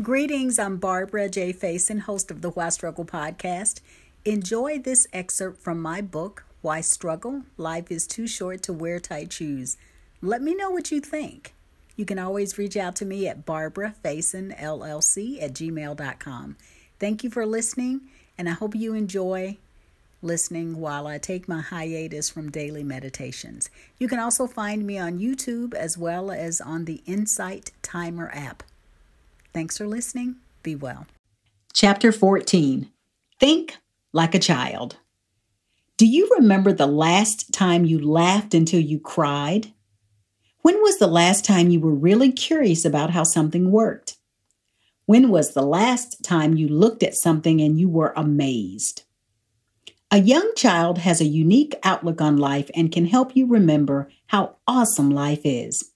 Greetings, I'm Barbara J. Faison, host of the Why Struggle podcast. Enjoy this excerpt from my book, Why Struggle? Life is Too Short to Wear Tight Shoes. Let me know what you think. You can always reach out to me at Barbara Faison, LLC at gmail.com. Thank you for listening, and I hope you enjoy listening while I take my hiatus from daily meditations. You can also find me on YouTube as well as on the Insight Timer app. Thanks for listening. Be well. Chapter 14 Think Like a Child. Do you remember the last time you laughed until you cried? When was the last time you were really curious about how something worked? When was the last time you looked at something and you were amazed? A young child has a unique outlook on life and can help you remember how awesome life is.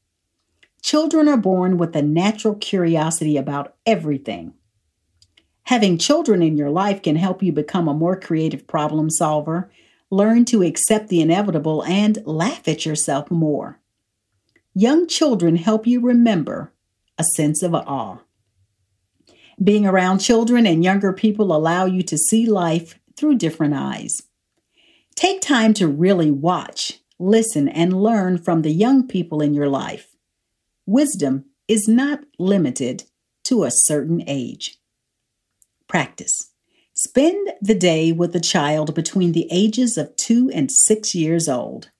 Children are born with a natural curiosity about everything. Having children in your life can help you become a more creative problem solver, learn to accept the inevitable, and laugh at yourself more. Young children help you remember a sense of awe. Being around children and younger people allow you to see life through different eyes. Take time to really watch, listen, and learn from the young people in your life. Wisdom is not limited to a certain age. Practice. Spend the day with a child between the ages of two and six years old.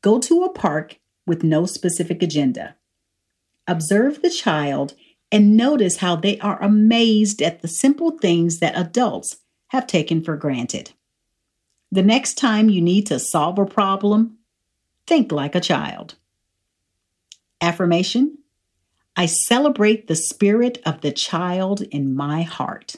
Go to a park with no specific agenda. Observe the child and notice how they are amazed at the simple things that adults have taken for granted. The next time you need to solve a problem, think like a child. Affirmation I celebrate the spirit of the child in my heart.